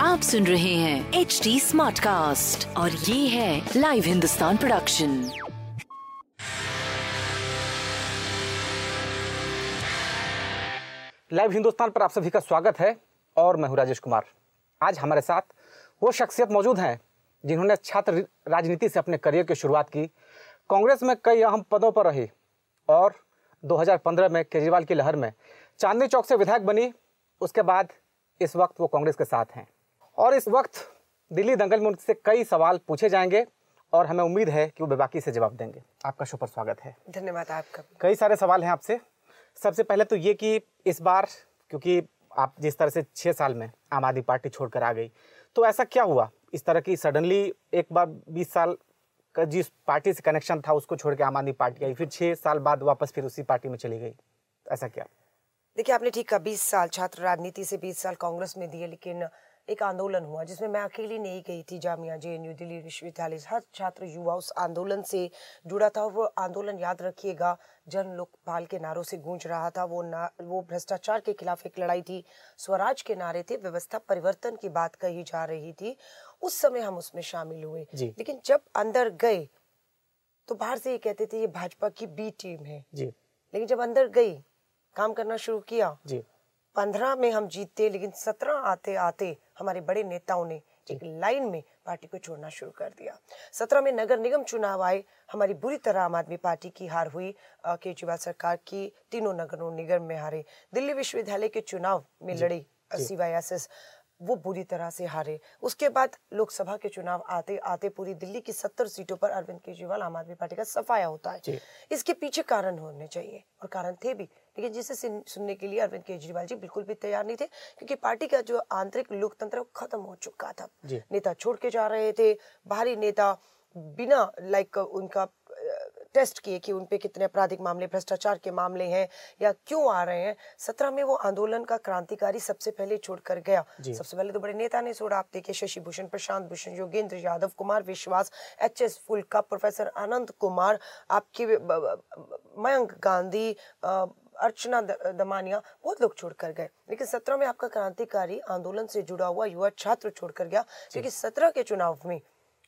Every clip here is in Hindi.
आप सुन रहे हैं एच डी स्मार्ट कास्ट और ये है live Hindustan production live Hindustan पर आप सभी का स्वागत है और मैं हूँ राजेश कुमार। आज हमारे साथ वो शख्सियत मौजूद हैं जिन्होंने छात्र राजनीति से अपने करियर की शुरुआत की। कांग्रेस में कई अहम पदों पर रही और 2015 में केजरीवाल की लहर में चांदनी चौक से विधायक बनी उसके बाद इस वक्त वो कांग्रेस के साथ हैं। और इस वक्त दिल्ली दंगल में उनसे कई सवाल पूछे जाएँगे और हमें उम्मीद है कि वो बेबाकी से जवाब देंगे। आपका शो पर स्वागत है। धन्यवाद आपका कई सारे सवाल हैं आपसे। सबसे पहले तो ये कि इस बार क्योंकि आप जिस तरह से छः साल में आम आदमी पार्टी छोड़कर आ गई तो ऐसा क्या हुआ? इस तरह की सडनली एक बार बीस साल का जिस पार्टी से कनेक्शन था उसको छोड़ के आम आदमी पार्टी आई फिर छः साल बाद वापस फिर उसी पार्टी में चली गई। ऐसा क्या? देखिए आपने ठीक कहा बीस साल छात्र राजनीति से बीस साल कांग्रेस में दिए लेकिन एक आंदोलन हुआ जिसमें मैं अकेली नहीं गई थी जामिया जे न्यू दिल्ली विश्वविद्यालय। हर छात्र युवा उस आंदोलन से जुड़ा था और वो आंदोलन याद रखिएगा जन लोकपाल के नारों से गूंज रहा था वो ना वो भ्रष्टाचार के खिलाफ एक लड़ाई थी स्वराज के नारे थे व्यवस्था परिवर्तन की बात कही जा रही थी उस समय हम उसमें शामिल हुए। लेकिन जब अंदर गए तो बाहर से ये कहते थे ये भाजपा की बी टीम है। जी। लेकिन जब अंदर गई काम करना शुरू किया। जी। पंद्रह में हम जीतते लेकिन सत्रह आते आते हमारे बड़े नेताओं ने एक लाइन में पार्टी को छोड़ना शुरू कर दिया। सत्रह में नगर निगम चुनाव आए हमारी बुरी तरह आम आदमी पार्टी की हार हुई केजरीवाल सरकार की तीनों नगरों निगम में हारे। दिल्ली विश्वविद्यालय के चुनाव में लड़ी सी वाई एस एस वो बुरी तरह से हारे। उसके बाद लोकसभा के चुनाव आते आते पूरी दिल्ली की सत्तर सीटों पर अरविंद केजरीवाल आम आदमी पार्टी का सफाया होता है। इसके पीछे कारण होने चाहिए और कारण थे भी। लेकिन जिसे सुनने के लिए अरविंद केजरीवाल जी बिल्कुल भी तैयार नहीं थे क्योंकि पार्टी का जो आंतरिक लोकतंत्र वो खत्म हो चुका था। नेता छोड़ के जा रहे थे। बाहरी नेता बिना लाइक उनका टेस्ट किए कि उनपे कितने आपराधिक मामले भ्रष्टाचार के मामले हैं या क्यों आ रहे हैं। सत्रह में वो आंदोलन का क्रांतिकारी सबसे पहले छोड़कर गया। सबसे पहले तो बड़े नेता ने छोड़ा। आप देखिए Shashi Bhushan Prashant Bhushan Yogendra Yadav Kumar Vishwas H S Phoolka professor Anand Kumar आपके मयंक गांधी अर्चना दमानिया बहुत लोग छोड़कर गए। लेकिन सत्रह में आपका क्रांतिकारी आंदोलन से जुड़ा हुआ युवा छात्र छोड़कर गया क्योंकि सत्रह के चुनाव में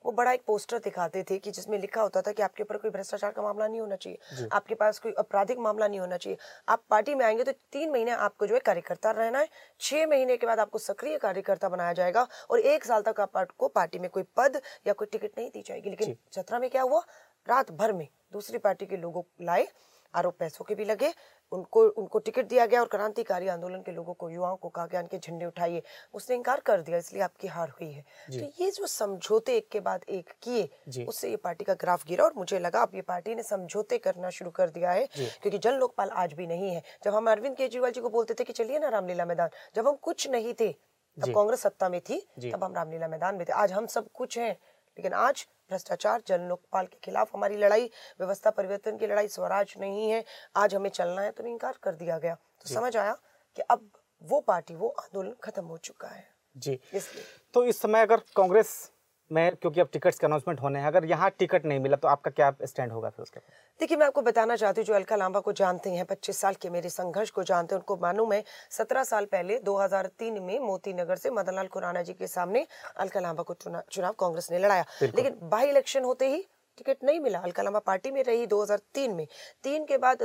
वो बड़ा एक पोस्टर दिखाते थे कि जिसमें लिखा होता था कि आपके ऊपर कोई भ्रष्टाचार का मामला नहीं होना चाहिए। आपके पास कोई आपराधिक मामला नहीं होना चाहिए। आप पार्टी में आएँगे तो तीन महीने आपको जो है कार्यकर्ता रहना है। छह महीने के बाद आपको सक्रिय कार्यकर्ता बनाया जाएगा और एक साल तक आपको पार्टी में कोई पद या कोई टिकट नहीं दी जाएगी। लेकिन छत्रा में क्या हुआ? रात भर में दूसरी पार्टी के लोगों को लाए। आरोप पैसों के भी लगे। उनको उनको टिकट दिया गया और क्रांतिकारी आंदोलन के लोगों को युवाओं को कहा गया इनके झंडे उठाइए। उसने इनकार कर दिया इसलिए आपकी हार हुई है। तो ये जो समझौते एक के बाद एक किए उससे ये पार्टी का ग्राफ गिरा और मुझे लगा अब ये पार्टी ने समझौते करना शुरू कर दिया है क्योंकि जन लोकपाल आज भी नहीं है। जब हम अरविंद केजरीवाल जी को बोलते थे कि चलिए ना रामलीला मैदान जब हम कुछ नहीं थे तब कांग्रेस सत्ता में थी तब हम रामलीला मैदान में थे। आज हम सब कुछ हैं लेकिन आज भ्रष्टाचार जन लोकपाल के खिलाफ हमारी लड़ाई व्यवस्था परिवर्तन की लड़ाई स्वराज नहीं है आज हमें चलना है तो इनकार कर दिया गया। तो समझ आया कि अब वो पार्टी वो आंदोलन खत्म हो चुका है। जी। इसलिए। तो इस समय अगर कांग्रेस में क्योंकि अब टिकट्स के अनाउंसमेंट होने हैं अगर यहाँ टिकट नहीं मिला तो आपका क्या स्टैंड होगा फिर उसके देखिए मैं आपको बताना चाहती हूँ जो अलका लांबा को जानते हैं 25 साल के मेरे संघर्ष को जानते हैं उनको मालूम है 17 साल पहले 2003 में मोती नगर से मदनलाल खुराना जी के सामने अलका लांबा को चुना, चुनाव कांग्रेस ने लड़ाया। लेकिन बाई इलेक्शन होते ही टिकट नहीं मिला अलका लांबा पार्टी में रही 2003 में। तीन के बाद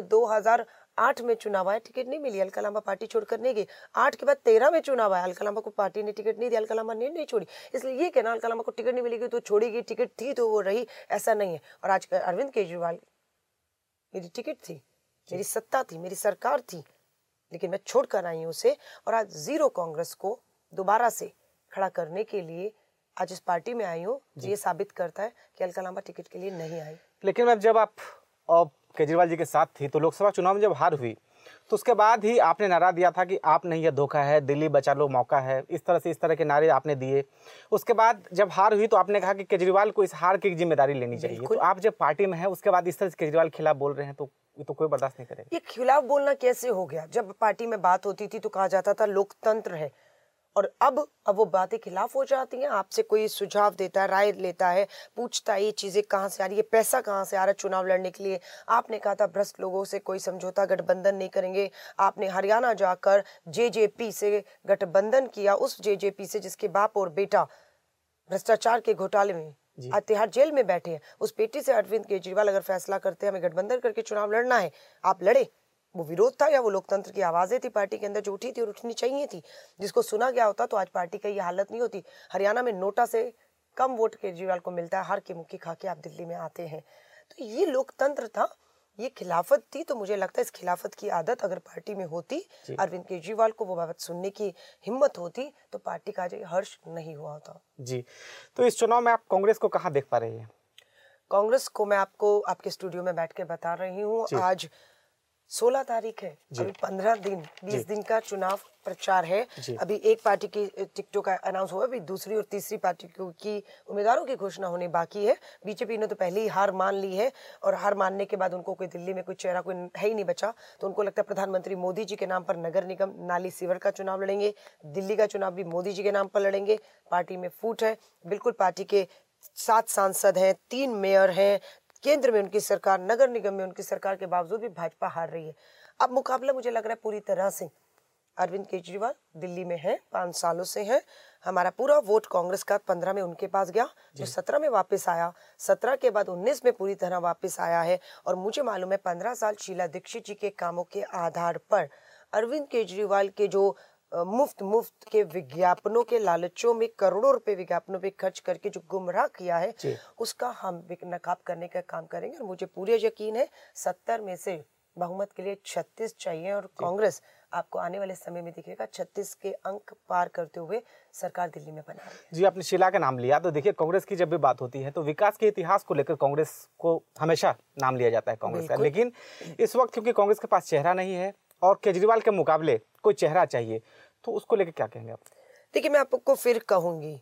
2008 में चुनाव आया टिकट नहीं मिली अलका लांबा पार्टी छोड़कर नहीं गई। आठ के बाद तेरह में चुनाव आया अलका लांबा को पार्टी ने टिकट नहीं दिया अलका लांबा ने नहीं छोड़ी। इसलिए ये कहना अलका लांबा को टिकट नहीं मिलेगी तो छोड़ेगी टिकट थी तो वो रही ऐसा नहीं है। और आज अरविंद केजरीवाल मेरी टिकट थी मेरी सत्ता थी मेरी सरकार थी लेकिन मैं छोड़ कर आई हूँ उसे। और आज ज़ीरो कांग्रेस को दोबारा से खड़ा करने के लिए आज इस पार्टी में आई हूँ ये साबित करता है कि अलका लांबा टिकट के लिए नहीं आई। लेकिन मैम जब आप केजरीवाल जी के साथ थी तो लोकसभा चुनाव में जब हार हुई तो उसके बाद ही आपने नारा दिया था कि आप नहीं यह धोखा है दिल्ली बचा लो मौका है इस तरह से इस तरह के नारे आपने दिए। उसके बाद जब हार हुई तो आपने कहा कि केजरीवाल को इस हार की ज़िम्मेदारी लेनी चाहिए। तो आप जब पार्टी में हैं उसके बाद इस तरह से केजरीवाल खिलाफ बोल रहे हैं तो ये तो कोई बर्दाश्त नहीं करेगा। ये खिलाफ बोलना कैसे हो गया? जब पार्टी में बात होती थी तो कहा जाता था लोकतंत्र है। और अब अब वो बातें खिलाफ हो जाती हैं आपसे कोई सुझाव देता है राय लेता है पूछता है ये चीज़ें कहाँ से आ रही है पैसा कहाँ से आ रहा है चुनाव लड़ने के लिए? आपने कहा था भ्रष्ट लोगों से कोई समझौता गठबंधन नहीं करेंगे। आपने हरियाणा जाकर जेजेपी से गठबंधन किया उस जेजेपी से जिसके बाप और बेटा भ्रष्टाचार के घोटाले में आज तिहाड़ जेल में बैठे हैं उस पेटी से अरविंद केजरीवाल अगर फैसला करते हैं हमें गठबंधन करके चुनाव लड़ना है आप लड़े। वो विरोध था या वो लोकतंत्र की आवाज़ें थी? पार्टी के अंदर जो उठी थी और उठनी चाहिए थी जिसको सुना गया होता तो आज पार्टी का ये हालत नहीं होती। हरियाणा में नोटा से कम वोट केजरीवाल को मिलता है हर की मुक्की खा के आप दिल्ली में आते हैं। तो ये लोकतंत्र था ये खिलाफत थी तो मुझे लगता है इस खिलाफत की आदत अगर पार्टी में होती अरविंद केजरीवाल को वो बात सुनने की हिम्मत होती तो पार्टी का आज हर्ष नहीं हुआ होता। जी तो इस चुनाव में आप कांग्रेस को कहाँ देख पा रही हैं? कांग्रेस को मैं आपको आपके स्टूडियो में बैठ के बता रही हूँ। आज सोलह तारीख है। अभी पंद्रह दिन बीस दिन का चुनाव प्रचार है। अभी एक पार्टी की टिकटों का अनाउंस हुआ अभी दूसरी और तीसरी पार्टी की उम्मीदवारों की घोषणा होने बाकी है। बीजेपी ने तो पहले ही हार मान ली है और हार मानने के बाद उनको कोई दिल्ली में कोई चेहरा कोई है ही नहीं बचा। तो उनको लगता है प्रधानमंत्री मोदी जी के नाम पर नगर निगम नाली सीवर का चुनाव लड़ेंगे दिल्ली का चुनाव भी मोदी जी के नाम पर लड़ेंगे। पार्टी में फूट है। बिल्कुल पार्टी के सात सांसद हैं तीन मेयर हैं केंद्र में उनकी सरकार नगर निगम में उनकी सरकार के बावजूद भी भाजपा हार रही है। अब मुकाबला मुझे लग रहा है पूरी तरह से। अरविंद केजरीवाल दिल्ली में है पाँच सालों से है। हमारा पूरा वोट कांग्रेस का पंद्रह में उनके पास गया जो। सत्रह में वापस आया। सत्रह के बाद उन्नीस में पूरी तरह वापस आया है और मुझे मालूम है पंद्रह साल शीला दीक्षित जी के कामों के आधार पर अरविंद केजरीवाल के जो मुफ़्त मुफ़्त के विज्ञापनों के लालचों में करोड़ों रुपए विज्ञापनों पे खर्च करके जो गुमराह किया है उसका हम नकाब करने का काम करेंगे। और मुझे पूरे यकीन है सत्तर में से बहुमत के लिए छत्तीस चाहिए। और कांग्रेस आपको आने वाले समय में दिखेगा छत्तीस के अंक पार करते हुए सरकार दिल्ली में बना जी आपने शिला का नाम लिया। तो देखिए कांग्रेस की जब भी बात होती है तो विकास के इतिहास को लेकर कांग्रेस को हमेशा नाम लिया जाता है कांग्रेस का। लेकिन इस वक्त क्योंकि कांग्रेस के पास चेहरा नहीं है और केजरीवाल के मुकाबले कोई चेहरा चाहिए तो उसको लेकर क्या कहेंगे आप? देखिए, मैं आपको फिर कहूँगी,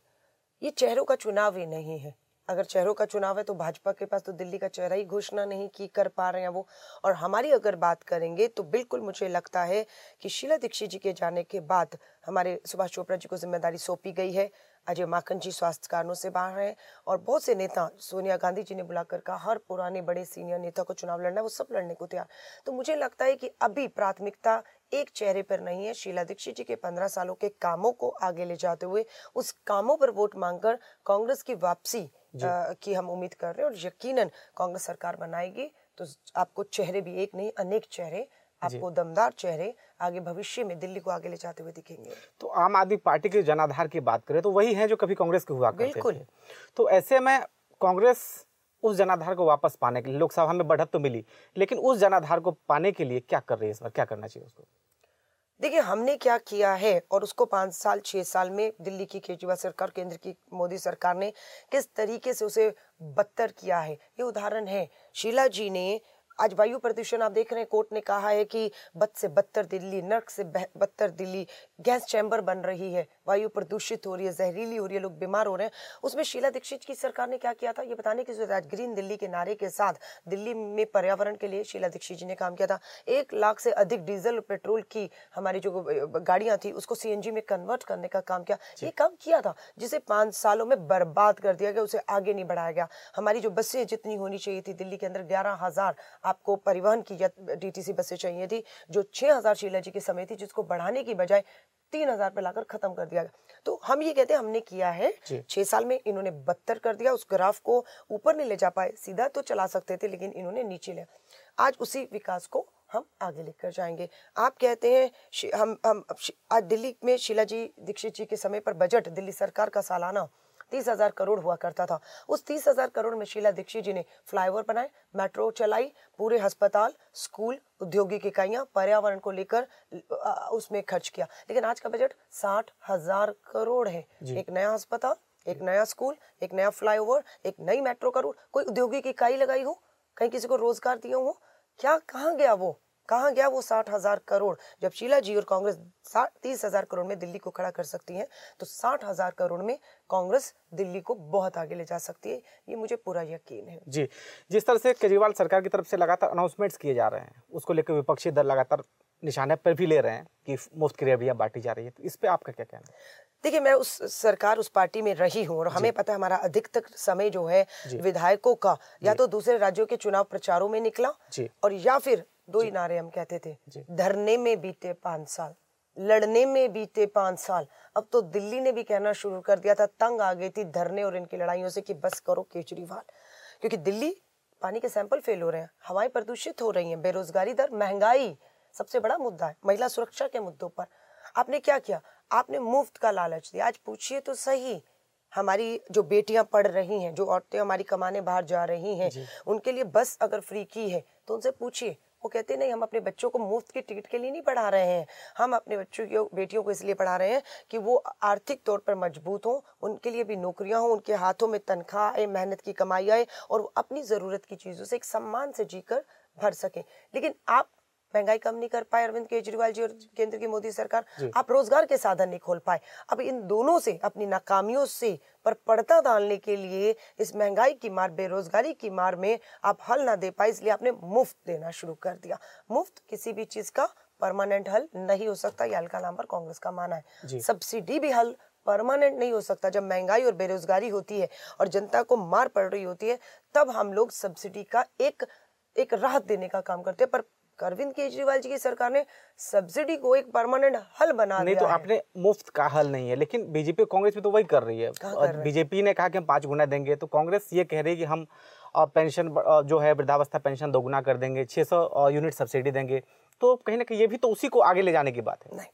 ये चेहरों का चुनाव ही नहीं है। अगर चेहरों का चुनाव है तो भाजपा के पास तो दिल्ली का चेहरा ही घोषणा नहीं की कर पा रहे हैं वो। और हमारी अगर बात करेंगे तो बिल्कुल मुझे लगता है कि शीला दीक्षित जी के जाने के बाद हमारे सुभाष चोपड़ा जी को ज़िम्मेदारी सौंपी गई है। अजय माखन जी स्वास्थ्य कारणों से बाहर हैं और बहुत से नेता सोनिया गांधी जी ने बुलाकर कहा हर पुराने बड़े सीनियर नेता को चुनाव लड़ना है वो सब लड़ने को तैयार। तो मुझे लगता है कि अभी प्राथमिकता एक चेहरे पर नहीं है। शीला दीक्षित जी के पंद्रह सालों के कामों को आगे ले जाते हुए उस कामों पर वोट मांगकर कांग्रेस की वापसी आ, की हम उम्मीद कर रहे हैं और यकीनन कांग्रेस सरकार बनाएगी। तो आपको चेहरे भी एक नहीं अनेक चेहरे आपको दमदार चेहरे आगे भविष्य में दिल्ली को आगे ले जाते हुए दिखेंगे। तो आम आदमी पार्टी के जनाधार की बात करें तो वही है जो कभी कांग्रेस के हुआ बिल्कुल। तो ऐसे में कांग्रेस उस जनाधार को वापस पाने के लिए लोकसभा में बढ़त तो मिली लेकिन उस जनाधार को पाने के लिए क्या कर रही है इस बार? क्या करना चाहिए उसको? देखिए हमने क्या किया है और उसको पाँच साल छह साल में दिल्ली की केजरीवाल सरकार केंद्र की मोदी सरकार ने किस तरीके से उसे बदतर किया है ये उदाहरण है। शीला जी ने आज वायु प्रदूषण, आप देख रहे हैं, कोर्ट ने कहा है कि बद से बदतर दिल्ली, नर्क से बदतर दिल्ली गैस चैम्बर बन रही है। वायु प्रदूषित हो रही है जहरीली हो रही है लोग बीमार हो रहे हैं। उसमें शीला दीक्षित की सरकार ने क्या किया था? ये बताने की ज़रूरत ग्रीन दिल्ली के नारे के साथ दिल्ली में पर्यावरण के लिए शीला दीक्षित जी ने काम किया था। एक लाख से अधिक डीजल और पेट्रोल की हमारी जो गाड़ियाँ थी उसको सीएनजी में कन्वर्ट करने का काम किया। ये काम किया था जिसे पाँच सालों में बर्बाद कर दिया गया उसे आगे नहीं बढ़ाया गया। हमारी जो बसें जितनी होनी चाहिए थी दिल्ली के अंदर ग्यारह हज़ार आपको परिवहन की डीटीसी बसें चाहिए थी जो छह हज़ार शीला जी के समय थी जिसको बढ़ाने की बजाय तीन हज़ार पे लाकर खत्म कर दिया गया। तो हम ये कहते हैं हमने किया है। छह साल में इन्होंने बदतर कर दिया उस ग्राफ को ऊपर नहीं ले जा पाए। सीधा तो चला सकते थे लेकिन इन्होंने नीचे लिया। आज उसी विकास को हम आगे लेकर जाएँगे। आप कहते हैं हम हम आज दिल्ली में शीला जी दीक्षित जी के समय पर बजट दिल्ली सरकार का सालाना तीस हज़ार करोड़ हुआ करता था। उस तीस हज़ार करोड़ में शीला दीक्षित जी ने फ्लाईओवर बनाए मेट्रो चलाई पूरे अस्पताल स्कूल औद्योगिक इकाइयाँ पर्यावरण को लेकर उसमें खर्च किया। लेकिन आज का बजट साठ हज़ार करोड़ है। एक नया अस्पताल एक नया स्कूल एक नया फ्लाईओवर एक नई मेट्रो करोड़ कोई औद्योगिक इकाई लगाई हो कहीं किसी को रोज़गार दिया हो क्या कहाँ गया वो? कहाँ गया वो साठ हज़ार करोड़ जब शीला जी और कांग्रेस साठ तीस हज़ार करोड़ में दिल्ली को खड़ा कर सकती है तो साठ हज़ार करोड़ में कांग्रेस दिल्ली को बहुत आगे ले जा सकती है ये मुझे पूरा यकीन है। जी जिस तरह से केजरीवाल सरकार की तरफ़ से लगातार अनाउंसमेंट्स किए जा रहे हैं उसको लेकर विपक्षी दल लगातार निशाने पर भी ले रहे हैं कि मुफ़्त की रेवड़ियाँ बांटी जा रही है तो इस पर आपका क्या कहना है? देखिए मैं उस सरकार उस पार्टी में रही हूँ और हमें पता है हमारा अधिकतर समय जो है विधायकों का या तो दूसरे राज्यों के चुनाव प्रचारों में निकला और या फिर दो ही नारे हम कहते थे। धरने में बीते पाँच साल लड़ने में बीते पाँच साल। अब तो दिल्ली ने भी कहना शुरू कर दिया था तंग आ गई थी धरने और इनकी लड़ाइयों से कि बस करो केजरीवाल। क्योंकि दिल्ली पानी के सैंपल फेल हो रहे हैं हवाएँ प्रदूषित हो रही हैं बेरोजगारी दर महँगाई सबसे बड़ा मुद्दा है महिला सुरक्षा के मुद्दों पर। आपने क्या किया? आपने मुफ़्त का लालच दिया। आज पूछिए तो सही हमारी जो बेटियाँ पढ़ रही हैं जो औरतें हमारी कमाने बाहर जा रही हैं उनके लिए बस अगर फ्री की है तो उनसे पूछिए। वो कहते नहीं, हम अपने बच्चों को मुफ़्त की टिकट के लिए नहीं पढ़ा रहे हैं। हम अपने बच्चों की बेटियों को इसलिए पढ़ा रहे हैं कि वो आर्थिक तौर पर मज़बूत हों, उनके लिए भी नौकरियाँ हों, उनके हाथों में तनख्वाह आए, मेहनत की कमाई आए और वो अपनी ज़रूरत की चीज़ों से एक सम्मान से जीकर भर सकें। लेकिन आप महँगाई कम नहीं कर पाए अरविंद केजरीवाल जी और केंद्र की मोदी सरकार आप रोज़गार के साधन नहीं खोल पाए। अब इन दोनों से अपनी नाकामियों से पर पर्दा डालने के लिए इस महँगाई की मार बेरोजगारी की मार में आप हल ना दे पाए इसलिए आपने मुफ़्त देना शुरू कर दिया। मुफ़्त किसी भी चीज़ का परमानेंट हल नहीं हो सकता ये हल्का नाम पर कांग्रेस का माना है। सब्सिडी भी हल परमानेंट नहीं हो सकता जब महँगाई और बेरोजगारी होती है और जनता को मार पड़ रही होती है तब हम लोग सब्सिडी का एक एक राहत देने का काम करते हैं पर अरविंद केजरीवाल जी की सरकार ने सब्सिडी को एक परमानेंट हल बना नहीं दिया तो है। आपने मुफ़्त का हल नहीं है लेकिन बीजेपी कांग्रेस भी तो वही कर रही है। और बीजेपी ने कहा कि हम पाँच गुना देंगे तो कांग्रेस ये कह रही है कि हम पेंशन जो है वृद्धावस्था पेंशन दोगुना कर देंगे 600 यूनिट सब्सिडी देंगे। तो कहीं ना कहीं ये भी तो उसी को आगे ले जाने की बात है। नहीं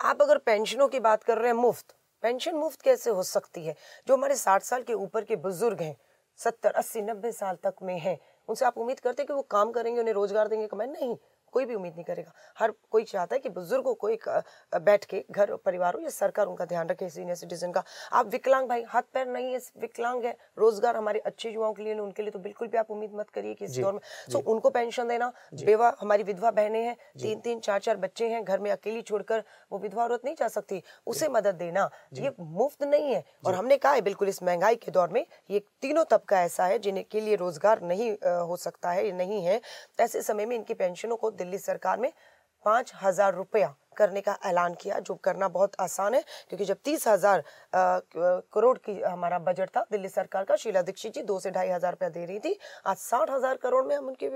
आप अगर पेंशनों की बात कर रहे हैं मुफ़्त पेंशन मुफ़्त कैसे हो सकती है? जो हमारे साठ साल के ऊपर के बुज़ुर्ग हैं सत्तर अस्सी नब्बे साल तक में हैं उनसे आप उम्मीद करते कि वो काम करेंगे उन्हें रोज़गार देंगे? कमाए नहीं। कोई भी उम्मीद नहीं करेगा। हर कोई चाहता है कि बुज़ुर्गों को एक बैठ के घर परिवार हो या सरकार उनका ध्यान रखे सीनियर सिटीजन का। आप विकलांग भाई हाथ पैर नहीं है विकलांग है। रोज़गार हमारे अच्छे युवाओं के लिए उनके लिए तो बिल्कुल भी आप उम्मीद मत करिए कि इस दौर में। सो उनको पेंशन देना बेवा हमारी विधवा बहनें हैं तीन तीन चार चार बच्चे हैं घर में अकेली छोड़कर वो विधवा औरत नहीं जा सकती। उसे मदद देना ये मुफ़्त नहीं है। और हमने कहा है बिल्कुल इस महँगाई के दौर में ये तीनों तबका ऐसा है जिनके लिए रोज़गार नहीं हो सकता है ये नहीं है। ऐसे समय में इनकी पेंशनों को दिल्ली सरकार में पाँच हज़ार रुपया करने का ऐलान किया, जो करना बहुत आसान है, क्योंकि जब तीस हज़ार करोड़ की हमारा बजट था, दिल्ली सरकार का, शीला दीक्षित जी दो से ढाई हज़ार रुपया दे रही थी। आज साठ हज़ार करोड़ में हम उनकी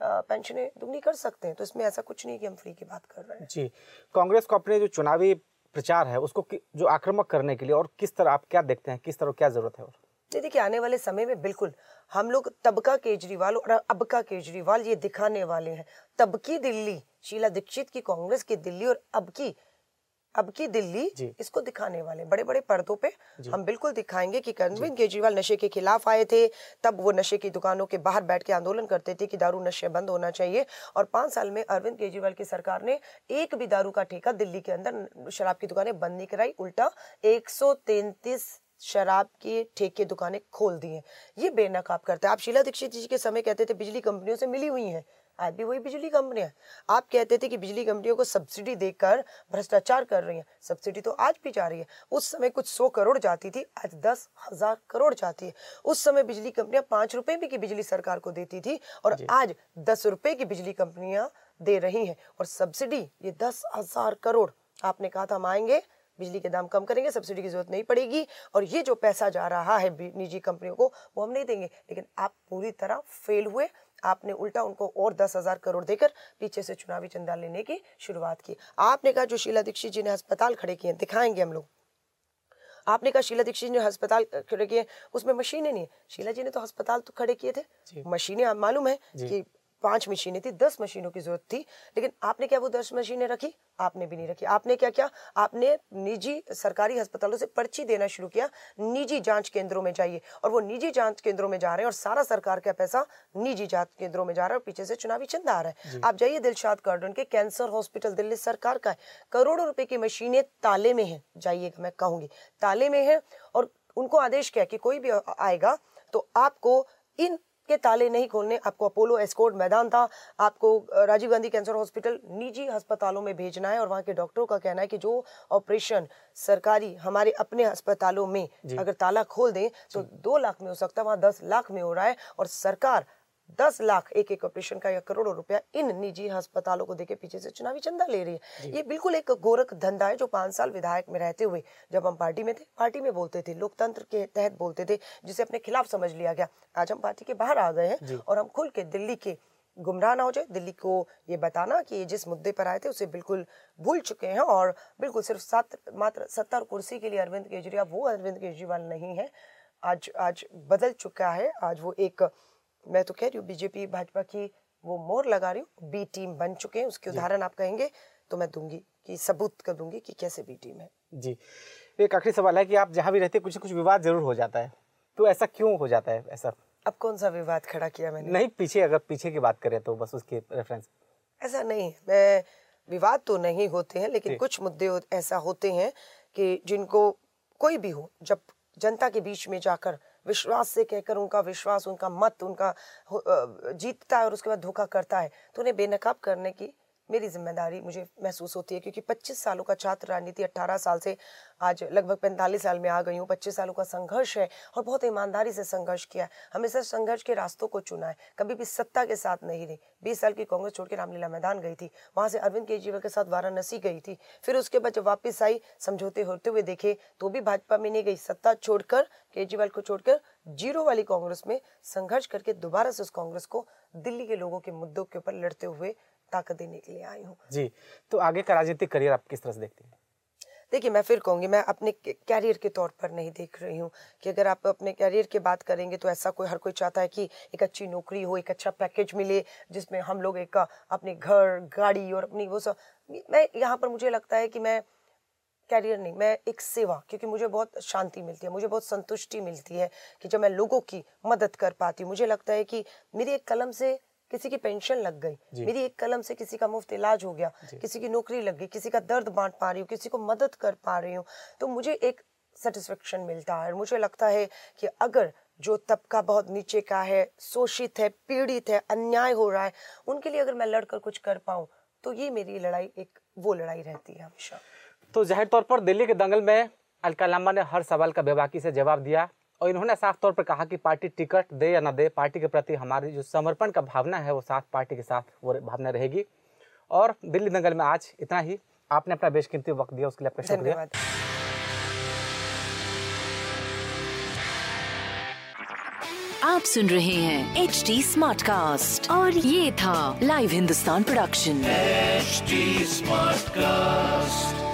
पेंशनें दुगनी कर सकते हैं। तो इसमें ऐसा कुछ नहीं कि हम फ्री की बात कर रहे हैं। जी। कांग्रेस को अपने जो चुनावी प्रचार है, उसको जो आक्रामक करने के लिए और किस तरह आप क्या देखते हैं, किस तरह क्या ज़रूरत है और? नहीं देखिए आने वाले समय में बिल्कुल हम लोग तब का केजरीवाल और अब का केजरीवाल ये दिखाने वाले हैं। तब की दिल्ली शीला दीक्षित की कांग्रेस की दिल्ली और अब की अब की दिल्ली इसको दिखाने वाले बड़े बड़े पर्दों पे हम बिल्कुल दिखाएँगे कि अरविंद केजरीवाल नशे के खिलाफ आए थे तब वो नशे की दुकानों के बाहर बैठ के आंदोलन करते थे कि दारू नशे बंद होना चाहिए। और पाँच साल में अरविंद केजरीवाल की सरकार ने एक भी दारू का ठेका दिल्ली के अंदर शराब की दुकानें बंद नहीं कराई। उल्टा एक शराब की ठेके दुकानें खोल दी हैं। ये बेनकाब करता है। आप शीला दीक्षित जी के समय कहते थे बिजली कंपनियों से मिली हुई हैं। आज भी वही बिजली कंपनियाँ आप कहते थे कि बिजली कंपनियों को सब्सिडी देकर भ्रष्टाचार कर रही हैं। सब्सिडी तो आज भी जा रही है। उस समय कुछ सौ करोड़ जाती थी आज दस हज़ार करोड़ जाती है। उस समय बिजली कंपनियाँ पाँच रुपए भी की बिजली सरकार को देती थी और आज दस रुपए की बिजली कंपनियाँ दे रही हैं। और सब्सिडी ये दस हज़ार करोड़ आपने कहा था हम आएँगे बिजली के दाम कम करेंगे सब्सिडी की ज़रूरत नहीं पड़ेगी और ये जो पैसा जा रहा है निजी कंपनियों को वो हम नहीं देंगे। लेकिन आप पूरी तरह फेल हुए आपने उल्टा उनको और दस हज़ार करोड़ देकर पीछे से चुनावी चंदा लेने की शुरुआत की। आपने कहा जो शीला दीक्षित जी ने अस्पताल खड़े किए दिखाएँगे हम लोग। आपने कहा शीला दीक्षित ने अस्पताल खड़े किए उसमें मशीनें नहीं है। शीला जी ने तो अस्पताल तो खड़े किए थे। मशीनें आप मालूम है कि पाँच मशीनें थी दस मशीनों की ज़रूरत थी लेकिन आपने क्या वो दस मशीनें रखी? आपने भी नहीं रखी। आपने क्या किया? आपने निजी सरकारी अस्पतालों से पर्ची देना शुरू किया। निजी जाँच केंद्रों में जाइए और वो निजी जाँच केंद्रों में जा रहे हैं और सारा सरकार का पैसा निजी जाँच केंद्रों में जा रहा है और पीछे से चुनावी चंदा आ रहा है। आप जाइए दिलशाद गार्डन के कैंसर हॉस्पिटल दिल्ली सरकार का है। करोड़ों रुपए की मशीनें ताले में है। जाइएगा मैं कहूँगी ताले में है और उनको आदेश किया कि कोई भी आएगा तो आपको इन के ताले नहीं खोलने आपको अपोलो एस्कोर्ट मैदान था। आपको राजीव गांधी कैंसर हॉस्पिटल निजी अस्पतालों में भेजना है और वहाँ के डॉक्टरों का कहना है कि जो ऑपरेशन सरकारी हमारे अपने अस्पतालों में अगर ताला खोल दें तो दो लाख में हो सकता है वहाँ दस लाख में हो रहा है और सरकार दस लाख एक एक ऑपरेशन का या करोड़ों रुपया इन निजी अस्पतालों को देके पीछे से चुनावी चंदा ले रही है। ये बिल्कुल एक गोरख धंधा है जो पाँच साल विधायक में रहते हुए जब हम पार्टी में थे पार्टी में बोलते थे लोकतंत्र के तहत बोलते थे जिसे अपने खिलाफ समझ लिया गया। आज हम पार्टी के बाहर आ गए हैं और हम खुल के दिल्ली के गुमराह ना हो जाए। दिल्ली को ये बताना कि जिस मुद्दे पर आए थे उसे बिल्कुल भूल चुके हैं और बिल्कुल सिर्फ़ सात मात्र सत्तर कुर्सी के लिए अरविंद केजरीवाल वो अरविंद केजरीवाल नहीं है। आज आज बदल चुका है। आज वो एक मैं तो कह रही हूँ बीजेपी भाजपा की वो मोर लगा रही हूँ बी टीम बन चुके हैं उसके उदाहरण आप कहेंगे तो मैं दूँगी कि सबूत कर दूँगी कि कैसे बी टीम है। जी। एक आखिरी सवाल है कि आप जहाँ भी रहते कुछ कुछ विवाद ज़रूर हो जाता है। तो ऐसा क्यों हो जाता है ऐसा? अब कौन सा विवाद खड़ा किया मैंने? नहीं पीछे अगर पीछे की बात करें तो बस उसके रेफरेंस ऐसा नहीं मैं विवाद तो नहीं होते हैं लेकिन कुछ मुद्दे ऐसा होते हैं कि जिनको कोई भी हो जब जनता के बीच में जाकर विश्वास से कहकर उनका विश्वास, उनका मत, उनका जीतता है और उसके बाद धोखा करता है तो उन्हें बेनकाब करने की मेरी ज़िम्मेदारी मुझे महसूस होती है, क्योंकि 25 सालों का छात्र राजनीति 18 साल से आज लगभग 45 साल में आ गई हूँ। 25 सालों का संघर्ष है और बहुत ईमानदारी से संघर्ष किया है। हमेशा संघर्ष के रास्तों को चुना है। कभी भी सत्ता के साथ नहीं रही। 20 साल की कांग्रेस छोड़ के रामलीला मैदान गई थी। वहाँ से अरविंद केजरीवाल के साथ वाराणसी गई थी। फिर उसके बाद जब वापस आई, समझौते होते हुए देखे तो भी भाजपा में नहीं गई। सत्ता छोड़कर, केजरीवाल को छोड़कर ज़ीरो वाली कांग्रेस में संघर्ष करके दोबारा से उस कांग्रेस को दिल्ली के लोगों के मुद्दों के ऊपर लड़ते हुए ताकत देने के लिए आई हूँ। जी तो आगे का राजनीतिक करियर आप किस तरह से देखते हैं? देखिए मैं फिर कहूँगी मैं अपने कैरियर के तौर पर नहीं देख रही हूँ कि अगर आप अपने कैरियर की बात करेंगे तो ऐसा कोई हर कोई चाहता है कि एक अच्छी नौकरी हो एक अच्छा पैकेज मिले जिसमें हम लोग एक अपने घर गाड़ी और अपनी वो सब। मैं यहाँ पर मुझे लगता है कि मैं कैरियर नहीं मैं एक सेवा क्योंकि मुझे बहुत शांति मिलती है मुझे बहुत संतुष्टि मिलती है कि जब मैं लोगों की मदद कर पाती हूँ। मुझे लगता है कि मेरी एक कलम से किसी की पेंशन लग गई। मेरी एक कलम से किसी का मुफ़्त इलाज हो गया किसी की नौकरी लग गई किसी का दर्द बांट पा रही हूँ किसी को मदद कर पा रही हूँ तो मुझे एक सेटिस्फेक्शन मिलता है। और मुझे लगता है कि अगर जो तबका बहुत नीचे का है शोषित है पीड़ित है अन्याय हो रहा है उनके लिए अगर मैं लड़कर कुछ कर पाऊँ तो ये मेरी लड़ाई एक वो लड़ाई रहती है हमेशा। तो ज़ाहिर तौर पर दिल्ली के दंगल में अलका लांबा ने हर सवाल का बेबाकी से जवाब दिया। और इन्होंने साफ़ तौर पर कहा कि पार्टी टिकट दे या ना दे पार्टी के प्रति हमारी जो समर्पण का भावना है वो साथ पार्टी के साथ वो भावना रहेगी। और दिल्ली दंगल में आज इतना ही। आपने अपना बेशकीमती वक्त दिया उसके लिए आपका शुक्रिया। आप सुन रहे हैं एच डी स्मार्ट कास्ट और ये था live Hindustan production smart Smartcast.